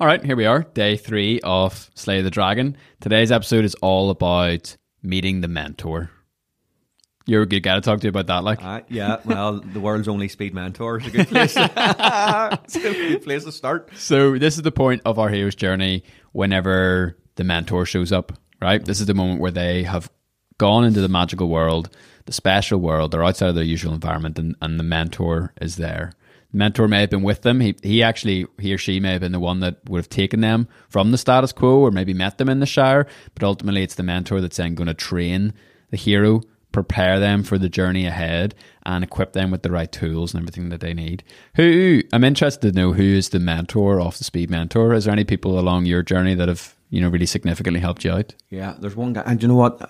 All right, here we are, day three of Slay the Dragon. Today's episode is all about meeting the mentor. You're a good guy to talk to about that, like. Uh, yeah, well, the world's only speed mentor is a good place. it's a good place to start. So this is the point of our hero's journey whenever the mentor shows up, right? This is the moment where they have gone into the magical world, the special world, they're outside of their usual environment, and, and the mentor is there. Mentor may have been with them. He, he actually, he or she may have been the one that would have taken them from the status quo or maybe met them in the Shire, but ultimately it's the mentor that's then going to train the hero prepare them for the journey ahead and equip them with the right tools and everything that they need. Who I'm interested to know who is the mentor of the speed mentor. Is there any people along your journey that have you know really significantly helped you out? Yeah, there's one guy, and you know what?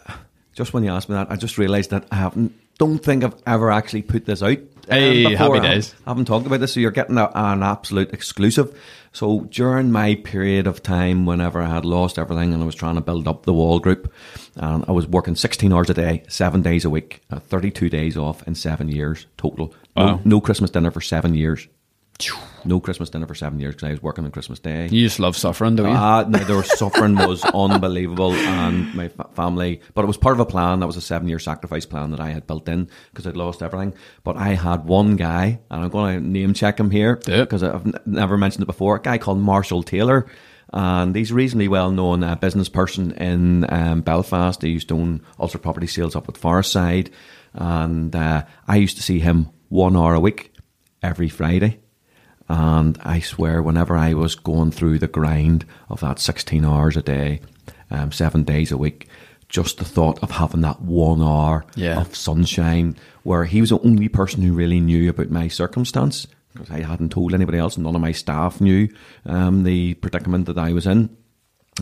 Just when you asked me that, I just realised that I haven't. Don't think I've ever actually put this out. Um, Hey, before. happy I days. haven't- haven't talked about this, so you're getting a, an absolute exclusive. So during my period of time, whenever I had lost everything and I was trying to build up the wall group, and I was working 16 hours a day, seven days a week, uh, 32 days off in seven years total. No, Wow. no Christmas dinner for seven years. No Christmas dinner for seven years because I was working on Christmas Day. You just love suffering, don't you? Ah, no, their suffering was unbelievable, and my fa- family. But it was part of a plan. That was a seven-year sacrifice plan that I had built in because I'd lost everything. But I had one guy, and I'm going to name check him here because I've n- never mentioned it before. A guy called Marshall Taylor, and he's a reasonably well-known uh, business person in um, Belfast. He used to own Ulster Property Sales up at Forestside, and uh, I used to see him one hour a week every Friday. And I swear, whenever I was going through the grind of that 16 hours a day, um, seven days a week, just the thought of having that one hour Yeah. of sunshine where he was the only person who really knew about my circumstance because I hadn't told anybody else, none of my staff knew um, the predicament that I was in.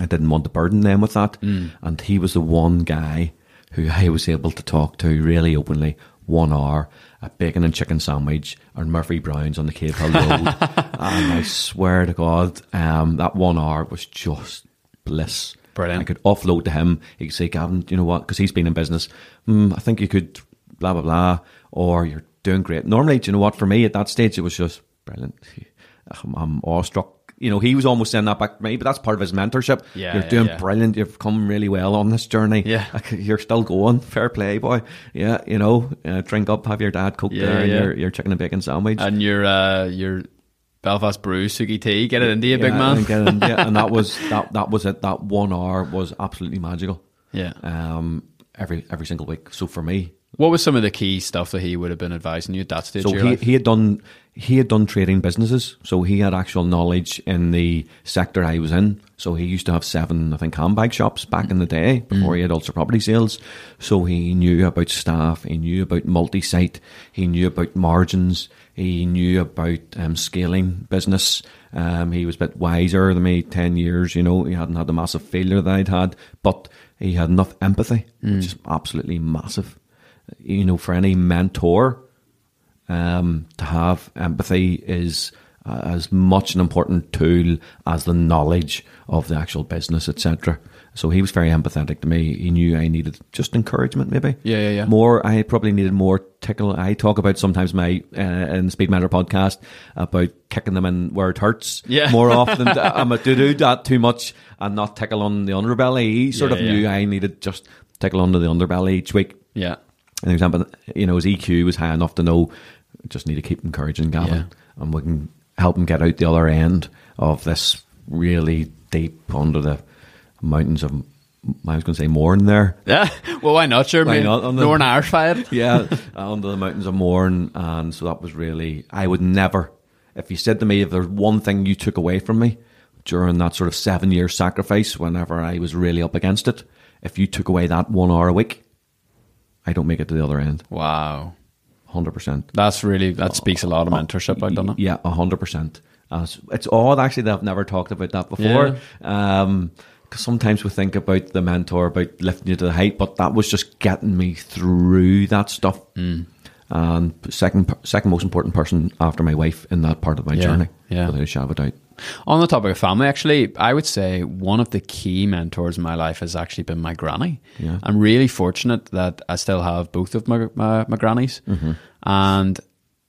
I didn't want to burden them with that. And he was the one guy who I was able to talk to really openly one hour, a bacon and chicken sandwich, and Murphy Brown's on the Cave Hill Road. and I swear to God, um, that one hour was just bliss. Brilliant. I could offload to him. He could say, Gavan, you know what? Because he's been in business. Mm, I think you could blah, blah, blah. Or you're doing great. Normally, do you know what? For me at that stage, it was just brilliant. I'm, I'm awestruck. You know, he was almost saying that back to me, but that's part of his mentorship. Yeah, you're yeah, doing yeah. brilliant. You've come really well on this journey. Yeah. You're still going. Fair play, boy. Yeah, you know, uh, drink up, have your dad cook Yeah, there, and yeah. your, your chicken and bacon sandwich. and your uh, your Belfast Brew Suki tea, get it into you, big man. And, get in, yeah, and that was that. That was it. That one hour was absolutely magical. Yeah. Um, every every single week. So for me, What was some of the key stuff that he would have been advising you at that stage so he, he had done he had done trading businesses, so he had actual knowledge in the sector I was in. So he used to have seven, I think, handbag shops back in the day before he had Ulster Property Sales. So he knew about staff, he knew about multi-site, he knew about margins, he knew about um, scaling business. Um, he was a bit wiser than me, ten years. You know, he hadn't had the massive failure that I'd had, but he had enough empathy, which is absolutely massive. You know, for any mentor, um, to have empathy is uh, as much an important tool as the knowledge of the actual business, etc. So he was very empathetic to me. He knew I needed just encouragement, maybe. Yeah, yeah, yeah. More, I probably needed more tickle. I talk about sometimes my uh, in the Speed Mentor podcast about kicking them in where it hurts. Yeah. More often, I'm a to do that too much and not tickle on the underbelly. He sort Yeah, of yeah. knew I needed just tickle under the underbelly each week. yeah. An example, you know, his EQ was high enough to know just need to keep encouraging Gavan, Yeah. and we can help him get out the other end of this really deep under the mountains of. I was going to say Mourne there. Yeah. Well, why not? Sure, Why not? On the- Northern Irish fire. Yeah, under the mountains of Mourne, and so that was really. I would never, if you said to me, if there's one thing you took away from me during that sort of seven year sacrifice, whenever I was really up against it, if you took away that one hour a week, I don't make it to the other end. Wow. Hundred percent. That's really, that speaks a lot of mentorship out, doesn't it? Yeah, hundred percent. It's odd actually that I've never talked about that before. um because sometimes we think about the mentor, about lifting you to the height, but that was just getting me through that stuff. Mm. And second, second most important person after my wife in that part of my Yeah, journey, yeah. without a shadow of a doubt. On the topic of family, actually, I would say one of the key mentors in my life has actually been my granny. Yeah. I'm really fortunate that I still have both of my, my, my grannies. And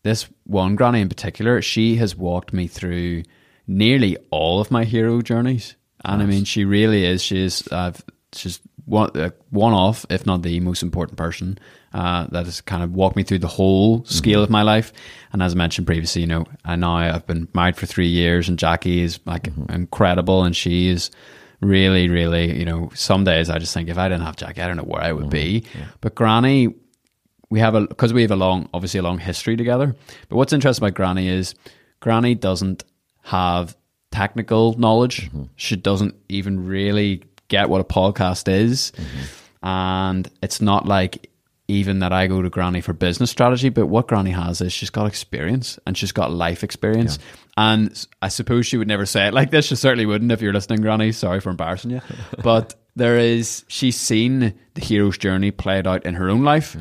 this one granny in particular, she has walked me through nearly all of my hero journeys. And I mean, she really is. She is. Uh, she's one uh, one off, if not the most important person uh, that has kind of walked me through the whole scale of my life. And as I mentioned previously, you know, and now I've been married for three years, and Jackie is like incredible, and she is really, really, you know, some days I just think if I didn't have Jackie, I don't know where I would be. But Granny, we have a because we have a long, obviously a long history together. But what's interesting about Granny is Granny doesn't have technical knowledge. She doesn't even really get what a podcast is, mm-hmm. and it's not like even that I go to Granny for business strategy. But what Granny has is she's got experience and she's got life experience. And I suppose she would never say it like this. She certainly wouldn't if you're listening, Granny. Sorry for embarrassing you, but there is she's seen the hero's journey played out in her own life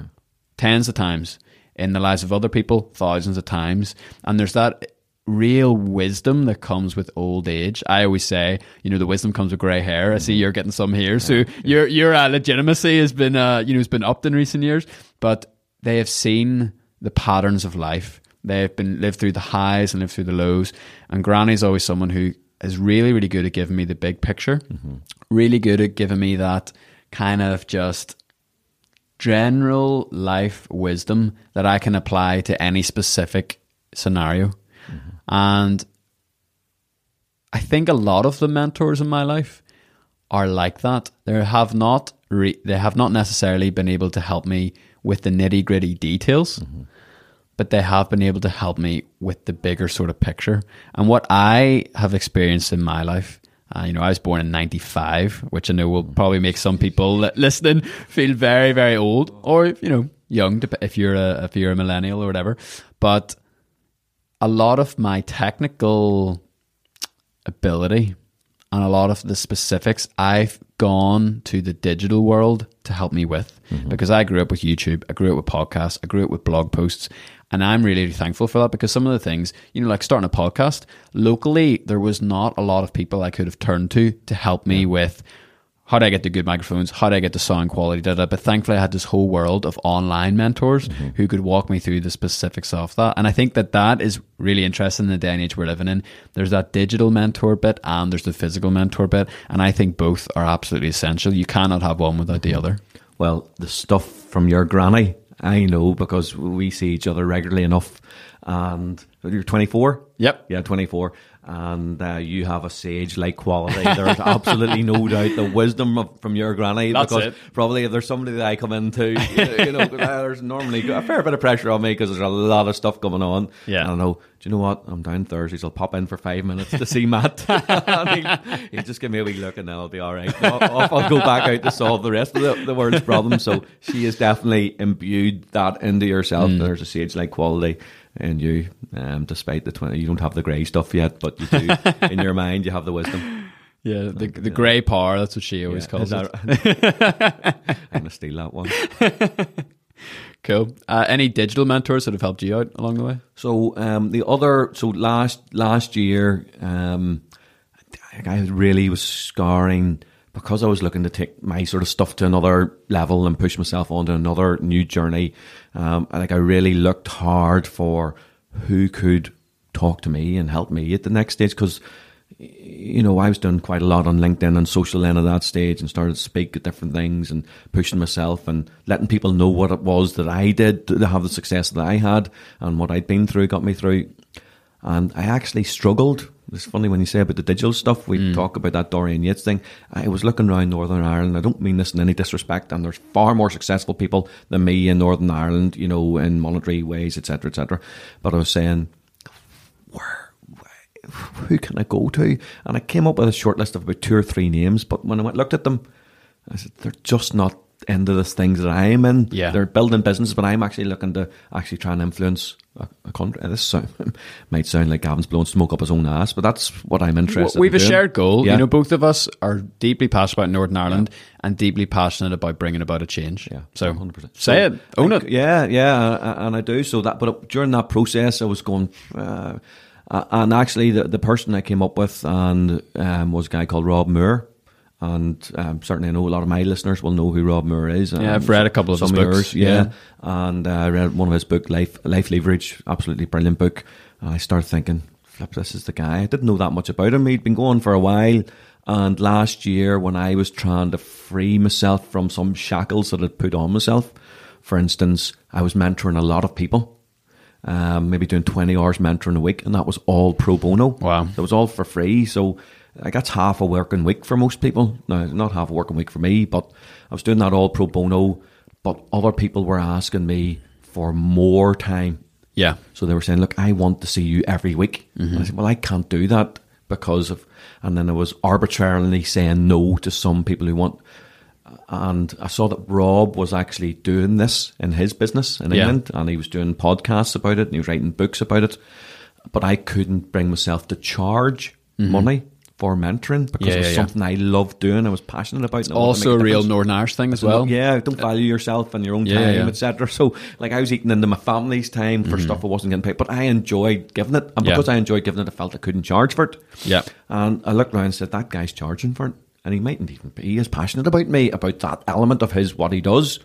tens of times in the lives of other people thousands of times and there's that real wisdom that comes with old age. I always say you know the wisdom comes with gray hair. I see you're getting some here. So your your uh, legitimacy has been uh, you know has been upped in recent years but they have seen the patterns of life. They've been lived through the highs and lived through the lows. And granny's always someone who is really really good at giving me the big picture. Really good at giving me that kind of just general life wisdom that I can apply to any specific scenario. And I think a lot of the mentors in my life are like that. They have not re- they have not necessarily been able to help me with the nitty gritty details, but they have been able to help me with the bigger sort of picture. And what I have experienced in my life, uh, you know, I was born in '95, which I know will probably make some people listening feel very, very old, or you know, young if you're a if you're a millennial or whatever. But a lot of my technical ability and a lot of the specifics I've gone to the digital world to help me with. Mm-hmm. Because I grew up with YouTube, I grew up with podcasts, I grew up with blog posts, and I'm really, really thankful for that because some of the things, you know, like starting a podcast, locally, there was not a lot of people I could have turned to to help me with how do I get the good microphones? How do I get the sound quality? Da, da. But thankfully, I had this whole world of online mentors mm-hmm. who could walk me through the specifics of that. And I think that that is really interesting in the day and age we're living in. There's that digital mentor bit and there's the physical mentor bit. And I think both are absolutely essential. You cannot have one without the mm-hmm. other. Well, the stuff from your granny, I know because we see each other regularly enough. And you're 24? Yep. Yeah, 24. And uh, you have a sage like quality. There's absolutely no doubt the wisdom of, from your granny. That's because it. probably if there's somebody that I come into, you know, there's normally a fair bit of pressure on me because there's a lot of stuff going on. Yeah. And I know, do you know what? I'm down Thursdays. I'll pop in for five minutes to see Matt. he'll, he'll just give me a wee look and then I'll be all right. I'll, I'll- go back out to solve the rest of the, the world's problems. So she has definitely imbued that into yourself. There's a sage like quality in you, um, despite the 20. You don't have the grey stuff yet, but you do. in your mind, you have the wisdom. Yeah, the, the grey power, that's what she always Yeah, calls it. that- I'm to steal that one. Cool. Uh, any digital mentors that have helped you out along the way? So um, the other, so last last year, um, I really was scarring because I was looking to take my sort of stuff to another level and push myself onto another new journey. Um, I think I really looked hard for who could talk to me and help me at the next stage because you know, I was doing quite a lot on LinkedIn and social end at that stage and started to speak at different things and pushing myself and letting people know what it was that I did to have the success that I had and what I'd been through got me through. And I actually struggled. It's funny when you say about the digital stuff, we mm. talk about that Dorian Yates thing. Uh, I was looking around Northern Ireland. I don't mean this in any disrespect, and there's far more successful people than me in Northern Ireland, you know, in monetary ways, etc., etc. But I was saying, where who can I go to? And I came up with a short list of about two or three names. But when I went looked at them, I said they're just not into the things that I'm in. Yeah. they're building businesses, but I'm actually looking to actually try and influence a, a country. This sound, might sound like Gavan's blowing smoke up his own ass, but that's what I'm interested. We've in a doing. shared goal. Yeah. You know, both of us are deeply passionate about Northern Ireland and deeply passionate about bringing about a change. Yeah, So 100%. say it, own like, it. Yeah, yeah, uh, and I do. So that, but during that process, I was going, uh, uh, and actually, the the person I came up with and um, was a guy called Rob Moore. And um, certainly, I know a lot of my listeners will know who Rob Moore is. Yeah, I've read a couple of his books, yours, yeah. yeah. And uh, I read one of his book, Life Life Leverage, absolutely brilliant book. And I started thinking, flip, this is the guy. I didn't know that much about him. He'd been going for a while. And last year, when I was trying to free myself from some shackles that I'd put on myself, for instance, I was mentoring a lot of people, um, maybe doing 20 hours mentoring a week, and that was all pro bono. Wow. That was all for free. So like that's half a working week for most people. Now, not half a working week for me, but I was doing that all pro bono. But other people were asking me for more time. Yeah. So they were saying, "Look, I want to see you every week." And I said, "Well, I can't do that because of." And then I was arbitrarily saying no to some people who want. And I saw that Rob was actually doing this in his business in Yeah. England, and he was doing podcasts about it, and he was writing books about it. But I couldn't bring myself to charge mm-hmm. money for mentoring because Mm-hmm. Yeah, it was yeah, something I loved doing. I was passionate about. and I wanted to Also, a make real. Northern Irish thing as well. Yeah, don't value yourself and your own time, etc. So, like, I was eating into my family's time for stuff I wasn't getting paid, but I enjoyed giving it, and Mm-hmm. Because I enjoyed giving it, I felt I couldn't charge for it. Yeah. And I looked around and said, "That guy's charging for it, and he mightn't even be. He is passionate about me, about that element of his what he does."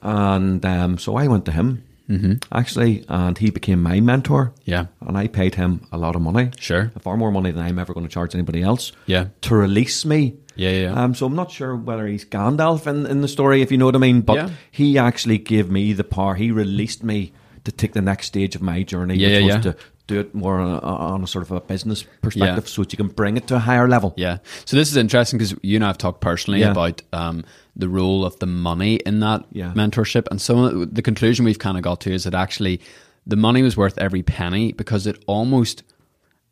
And um, so I went to him Mm-hmm. actually, and he became my mentor. Yeah. and I paid him a lot of money. Sure. far more money than I'm ever going to charge anybody else. Yeah. to release me. Yeah, yeah. Um, so I'm not sure whether he's Gandalf in, in the story, if you know what I mean. But Yeah. he actually gave me the power. He released me to take the next stage of my journey, Yeah, which yeah, was yeah. to do it more on a, on a sort of a business perspective, so that you can bring it to a higher level. Yeah. So this is interesting because you and I have talked personally Yeah. about um, the role of the money in that Yeah. mentorship, and so the, conclusion we've kind of got to is that actually the money was worth every penny because it almost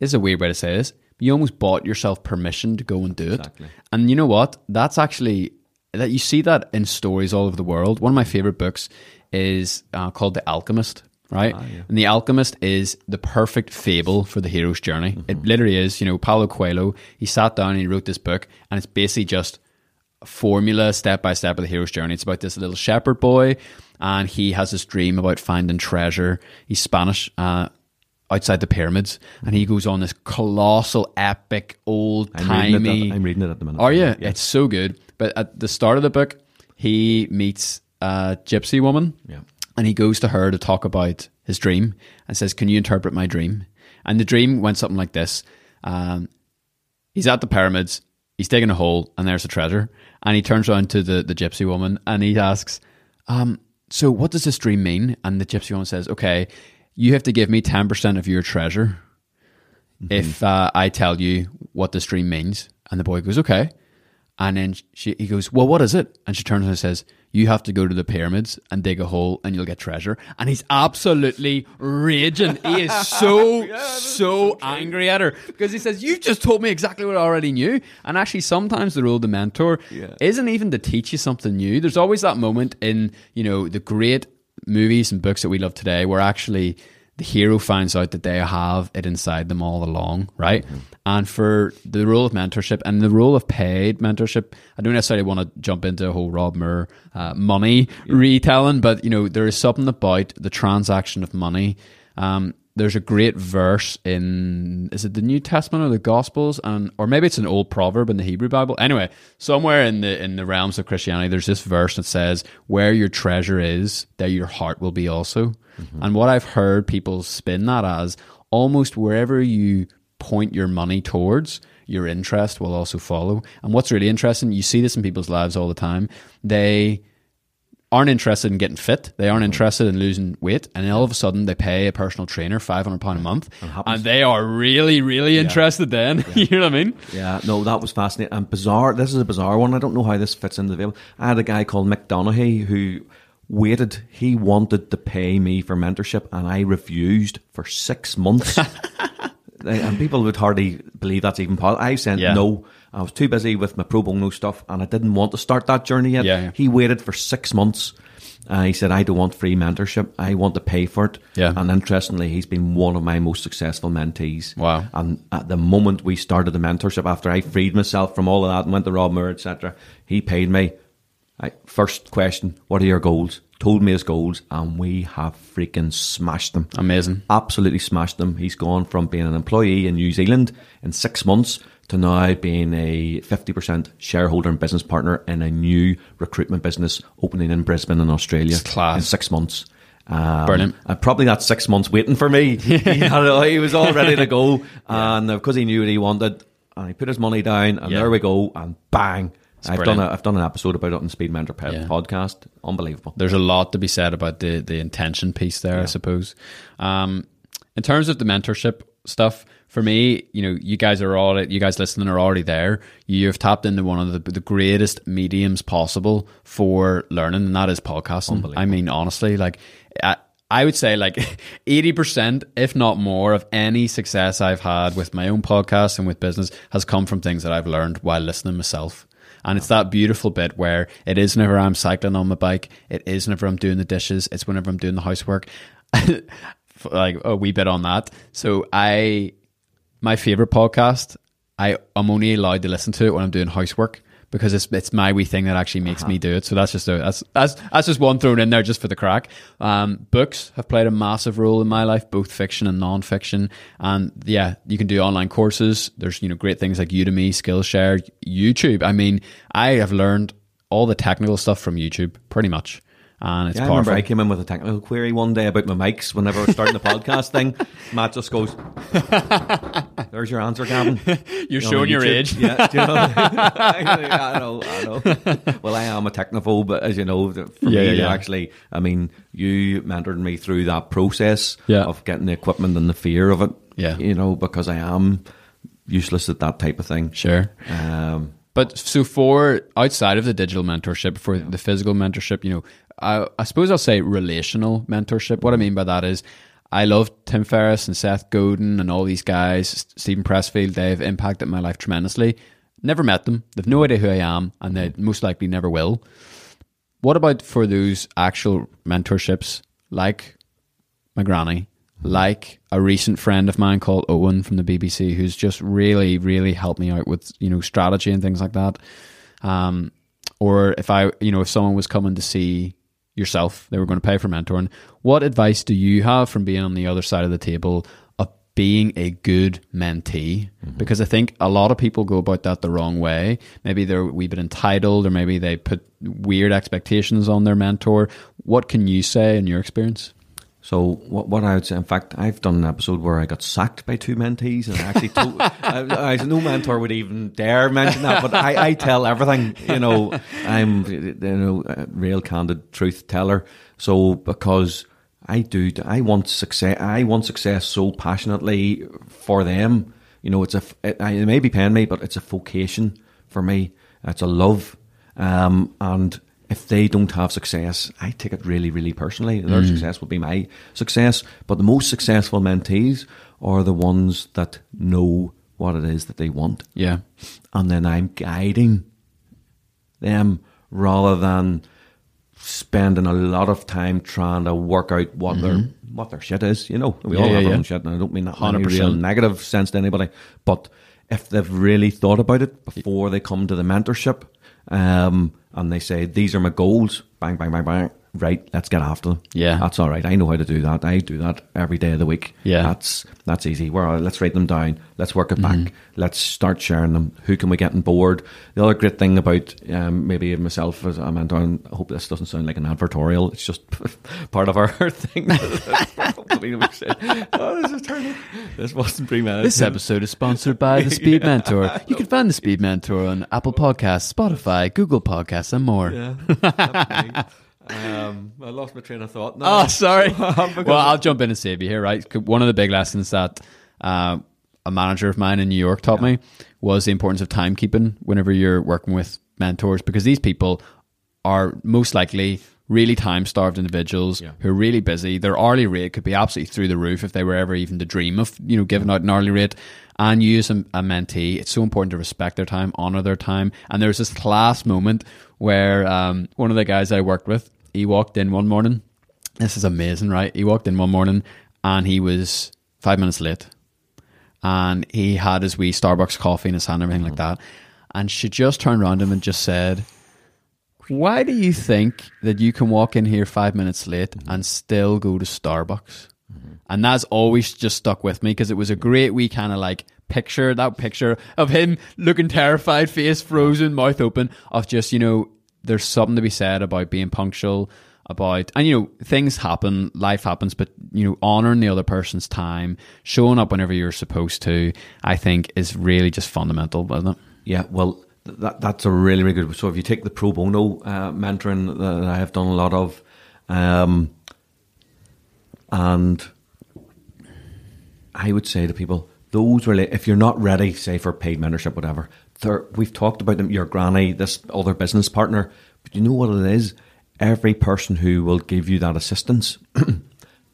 is a weird way to say this. But you almost bought yourself permission to go and do it, and you know what? That's actually that you see that in stories all over the world. One of my favorite books is uh, called The Alchemist. Right, ah, and the Alchemist is the perfect fable for the hero's journey. It mm-hmm. literally is. You know, Paulo Coelho. He sat down and he wrote this book, and it's basically just a formula, step by step of the hero's journey. It's about this little shepherd boy, and he has this dream about finding treasure. He's Spanish. Uh, outside the pyramids, and he mm-hmm. goes on this colossal, epic, old I'm timey. I'm reading it at the minute. Oh, Are you? It's so good. But at the start of the book, he meets a gypsy woman. Yeah. And he goes to her to talk about his dream and says, Can you interpret my dream? And the dream went something like this um, He's at the pyramids, he's digging a hole, and there's a treasure. And he turns around to the, the gypsy woman and he asks, um, So what does this dream mean? And the gypsy woman says, Okay, you have to give me 10% of your treasure if uh, I tell you what this dream means. And the boy goes, okay. And then she, he goes, well, what is it? And she turns and says, you have to go to the pyramids and dig a hole and you'll get treasure. And he's absolutely raging. He is so, so angry at her because he says, you've just told me exactly what I already knew. And actually, sometimes the role of the mentor Yeah. isn't even to teach you something new. There's always that moment in, you know, the great movies and books that we love today where actually the hero finds out that they have it inside them all along, right? And for the role of mentorship and the role of paid mentorship, I don't necessarily want to jump into a whole Rob Moore uh, money retelling, but you know there is something about the transaction of money. Um, there's a great verse in is it the New Testament or the Gospels, and or maybe it's an old proverb in the Hebrew Bible. Anyway, somewhere in the in the realms of Christianity, there's this verse that says, "Where your treasure is, there your heart will be also." Mm-hmm. And what I've heard people spin that as almost wherever you point your money towards, your interest will also follow. And what's really interesting, you see this in people's lives all the time. They aren't interested in getting fit. They aren't mm-hmm. interested in losing weight, and then all of a sudden they pay a personal trainer five hundred pound a month, and they are really, really interested. Then you know what I mean? Yeah, no, that was fascinating and bizarre. This is a bizarre one. I don't know how this fits into the video. I had a guy called Mick Donaghy who waited. He wanted to pay me for mentorship, and I refused for six months. and people would hardly believe that's even possible. I said Yeah. no. I was too busy with my pro bono stuff, and I didn't want to start that journey yet. Yeah, yeah. He waited for six months. Uh, he said, "I don't want free mentorship. I want to pay for it." Yeah. And interestingly, he's been one of my most successful mentees. Wow. And at the moment we started the mentorship, after I freed myself from all of that and went to Rob Moore, etc., he paid me. I, first question: What are your goals? Told me his goals, and we have freaking smashed them. Amazing. Absolutely smashed them. He's gone from being an employee in New Zealand in six months to now being a 50% shareholder and business partner in a new recruitment business opening in Brisbane in Australia It's class. in six months. Um, Brilliant. And probably that six months waiting for me. he, had, he was all ready to go, and because he knew what he wanted, and he put his money down, and Yeah. there we go, and bang. I've brilliant. done a, I've done an episode about it on Speed Mentor Yeah. podcast. Unbelievable. there's a lot to be said about the the intention piece there, I suppose. Um, in terms of the mentorship stuff, for me, you know, you guys are all you guys listening are already there. You've tapped into one of the the greatest mediums possible for learning, and that is podcasting. I mean, honestly, like. I, I would say like 80%, if not more, of any success I've had with my own podcast and with business has come from things that I've learned while listening myself. And it's that beautiful bit where it is whenever I'm cycling on my bike, it is whenever I'm doing the dishes, it's whenever I'm doing the housework. like a wee bit on that. So I my favorite podcast, I I'm only allowed to listen to it when I'm doing housework because it's it's my wee thing that actually makes me do it. So that's just a that's that's that's just one thrown in there just for the crack. Um, books have played a massive role in my life, both fiction and non-fiction. And yeah, you can do online courses. There's you know great things like Udemy, Skillshare, YouTube. I mean, I have learned all the technical stuff from YouTube pretty much, and it's Yeah, I remember powerful. I came in with a technical query one day about my mics whenever I was starting the podcast thing. Matt just goes, There's your answer, Gavan. You're You know, showing your age. Yeah, you know? I know, I know. Well, I am a technophobe, but as you know, for Yeah, me, yeah, yeah. actually, I mean, you mentored me through that process Yeah. of getting the equipment and the fear of it. Yeah. You know, because I am useless at that type of thing. Sure. Um, But so for outside of the digital mentorship, for the physical mentorship, you know, I, I suppose I'll say relational mentorship. What I mean by that is, I love Tim Ferriss and Seth Godin and all these guys, Steven Pressfield. They've impacted my life tremendously. Never met them. They've no idea who I am, and they most likely never will. What about for those actual mentorships, like my granny, like a recent friend of mine called Owen from the BBC, who's just really, really helped me out with you know strategy and things like that. Um, or if I, you know, if someone was coming to see yourself, they were going to pay for mentoring. What advice do you have from being on the other side of the table of being a good mentee? Mm-hmm. Because I think a lot of people go about that the wrong way. Maybe they're a wee bit entitled, or maybe they put weird expectations on their mentor. What can you say in your experience? So what, what I would say, in fact, I've done an episode where I got sacked by two mentees, and I actually told, I, I, no mentor would even dare mention that, but I, I tell everything. You know, I'm you know a real candid truth teller. So because I do, I want success. I want success so passionately for them. You know, it's a it, it may be paying me, but it's a vocation for me. It's a love, um, and if they don't have success, I take it really, really personally. Their success will be my success. But the most successful mentees are the ones that know what it is that they want. Yeah. And then I'm guiding them rather than spending a lot of time trying to work out what their what their shit is. You know, we Mm-hmm. Yeah, all yeah, have our yeah. own shit, and I don't mean that in any 100%. real negative sense to anybody. But if they've really thought about it before they come to the mentorship, um, and they say these are my goals, bang, bang, bang, bang. Right, let's get after them. Yeah. that's all right. I know how to do that. I do that every day of the week. Yeah. that's that's easy. Well, let's write them down. Let's work it back. Mm-hmm. Let's start sharing them. Who can we get on board? The other great thing about um, maybe myself as a mentor, and I hope this doesn't sound like an advertorial. It's just part of our thing. Hopefully we say, oh, this is. This wasn't premeditated. This episode is sponsored by the Speed Mentor. You can find the Speed Mentor on Apple Podcasts, Spotify, Google Podcasts, and more. Yeah. Um, I lost my train of thought. now. Oh, sorry. Well, I'll jump in and save you here, right? One of the big lessons that uh, a manager of mine in New York taught me was the importance of timekeeping whenever you're working with mentors, because these people are most likely really time starved individuals Yeah. who are really busy. Their hourly rate could be absolutely through the roof if they were ever even to dream of, you know, giving out an hourly rate. And you as a, a mentee, it's so important to respect their time, honor their time. And there's this class moment where um, one of the guys I worked with, he walked in one morning. This is amazing, right? He walked in one morning and he was five minutes late. And he had his wee Starbucks coffee in his hand and everything like that. And she just turned around to him and just said, why do you think that you can walk in here five minutes late and still go to Starbucks? And that's always just stuck with me because it was a great wee kind of like picture, that picture of him looking terrified, face frozen, mouth open, of just, you know, there's something to be said about being punctual, about and you know things happen life happens but you know honoring the other person's time showing up whenever you're supposed to i think is really just fundamental isn't it Yeah, well, that that's a really really good. So if you take the pro bono uh, mentoring that I have done a lot of, um, and I would say to people, those really, if you're not ready, say for paid mentorship, whatever, we've talked about them, your granny, this other business partner, but you know what it is? Every person who will give you that assistance,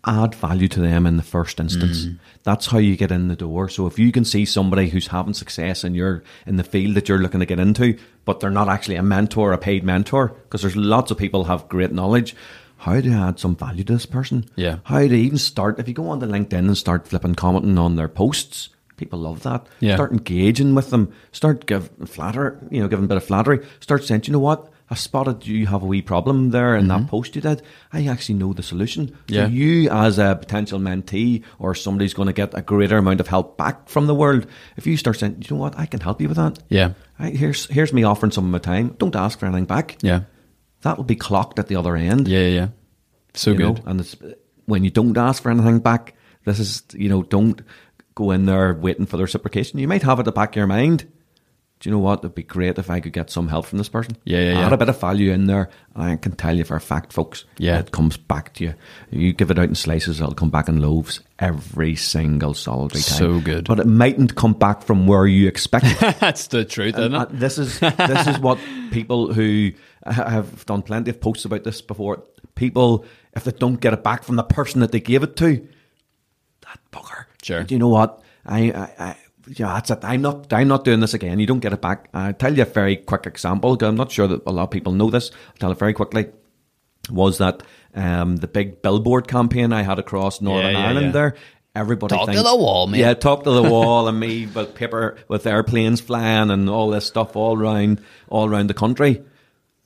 add value to them in the first instance. Mm. That's how you get in the door. So if you can see somebody who's having success in your in the field that you're looking to get into, but they're not actually a mentor, a paid mentor, because there's lots of people have great knowledge. How do you add some value to this person? Yeah. How to even start if you go onto LinkedIn and start flipping commenting on their posts. People love that. Yeah. Start engaging with them. Start give flatter, you know, giving a bit of flattery. Start saying, you know what? I spotted you have a wee problem there in that post you did. I actually know the solution. Mm-hmm. Yeah. You as a potential mentee or somebody's going to get a greater amount of help back from the world. If you start saying, you know what? I can help you with that. yeah I, here's here's me offering some of my time. Don't ask for anything back. yeah That'll be clocked at the other end yeah yeah, so you know, good and it's when you don't ask for anything back. This is you know, don't go in there waiting for the reciprocation. You might have it at the back of your mind. Do you know what? It'd be great if I could get some help from this person. Yeah, yeah, yeah. Add a bit of value in there, and I can tell you for a fact, folks. Yeah. it comes back to you. You give it out in slices, it'll come back in loaves every single solitary time. So good. but it mightn't come back from where you expect. it. that's the truth isn't Uh, it this is this is what people who have done plenty of posts about this before. People, if they don't get it back from the person that they gave it to, that bugger. Sure. Do you know what? I, I, I yeah, that's it. I'm not. I'm not doing this again. You don't get it back. I'll tell you a very quick example. I'm not sure that a lot of people know this. I'll tell it very quickly. Was that um, the big billboard campaign I had across Northern yeah, Ireland? yeah. There, everybody Talk to thinks- the wall, mate. Yeah, top to the wall and me with paper with airplanes flying and all this stuff all around all around the country.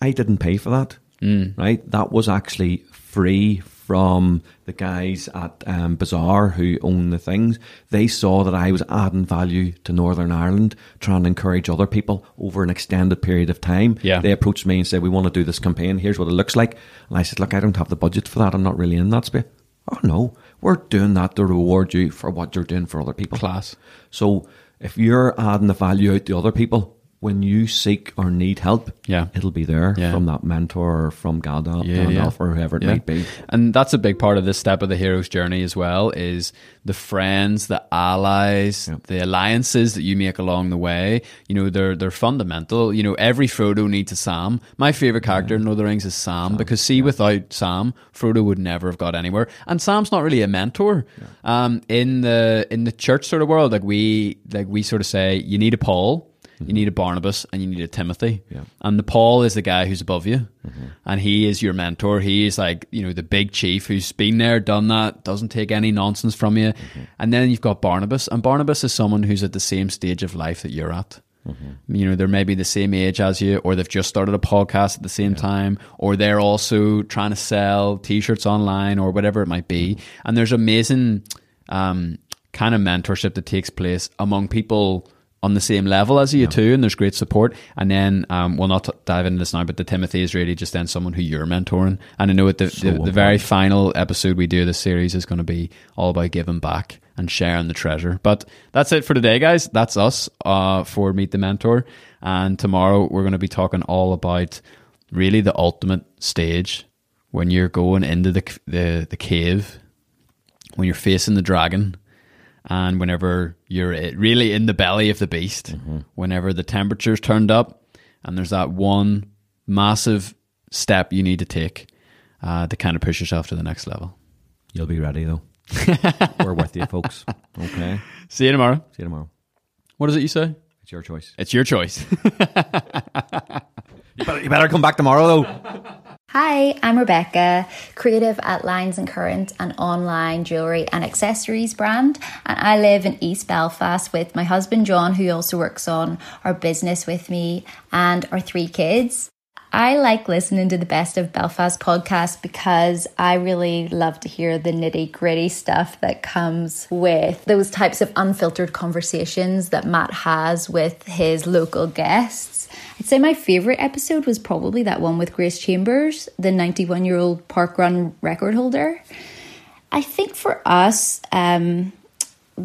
I didn't pay for that. Mm. Right? That was actually free from the guys at um, Bazaar who own the things. They saw that I was adding value to Northern Ireland, trying to encourage other people over an extended period of time. Yeah. They approached me and said, We want to do this campaign. Here's what it looks like. And I said, Look, I don't have the budget for that. I'm not really in that space. Oh, no. We're doing that to reward you for what you're doing for other people. Class. So if you're adding the value out to other people, when you seek or need help, Yeah. it'll be there Yeah. from that mentor or from Gandalf, Yeah, yeah. Or whoever it Yeah. might be. And that's a big part of this step of the hero's journey as well is the friends, the allies, the alliances that you make along the way. You know, they're they're fundamental. You know, every Frodo needs a Sam. My favorite character in Lord of the Rings is Sam, because see, without Sam, Frodo would never have got anywhere. And Sam's not really a mentor. Um, in the in the church sort of world, like we like we sort of say, you need a Paul. You need a Barnabas and you need a Timothy. Yeah. And the Paul is the guy who's above you. Mm-hmm. And he is your mentor. He is like, you know, the big chief who's been there, done that, doesn't take any nonsense from you. Mm-hmm. And then you've got Barnabas. And Barnabas is someone who's at the same stage of life that you're at. Mm-hmm. You know, they're maybe the same age as you, or they've just started a podcast at the same time, or they're also trying to sell t shirts online or whatever it might be. And there's amazing um, kind of mentorship that takes place among people on the same level as you too, and there's great support. And then um, we'll not t- dive into this now, but the Timothy is really just then someone who you're mentoring. And I know at the, the, the very final episode we do of this series is going to be all about giving back and sharing the treasure. But that's it for today, guys. That's us uh, for Meet the Mentor. And tomorrow we're going to be talking all about really the ultimate stage when you're going into the the, the cave, when you're facing the dragon and whenever you're really in the belly of the beast, whenever the temperature's turned up, and there's that one massive step you need to take uh, to kind of push yourself to the next level. You'll be ready though. We're with you, folks. Okay. See you tomorrow. See you tomorrow. What is it you say? It's your choice. It's your choice. You better, you better come back tomorrow though. Hi, I'm Rebecca, creative at Lines and Current, an online jewellery and accessories brand. And I live in East Belfast with my husband John, who also works on our business with me, and our three kids. I like listening to the Best of Belfast podcast because I really love to hear the nitty gritty stuff that comes with those types of unfiltered conversations that Matt has with his local guests. I'd say my favourite episode was probably that one with Grace Chambers, the 91 year old parkrun record holder. I think for us, um,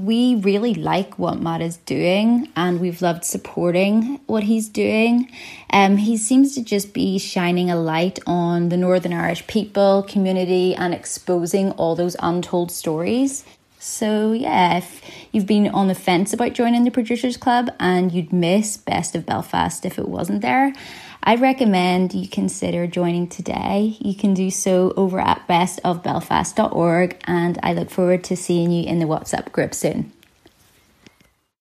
we really like what Matt is doing and we've loved supporting what he's doing. Um, he seems to just be shining a light on the Northern Irish people, community, and exposing all those untold stories. So, yeah, if you've been on the fence about joining the Producers Club and you'd miss Best of Belfast if it wasn't there, I'd recommend you consider joining today. You can do so over at bestofbelfast.org, and I look forward to seeing you in the WhatsApp group soon.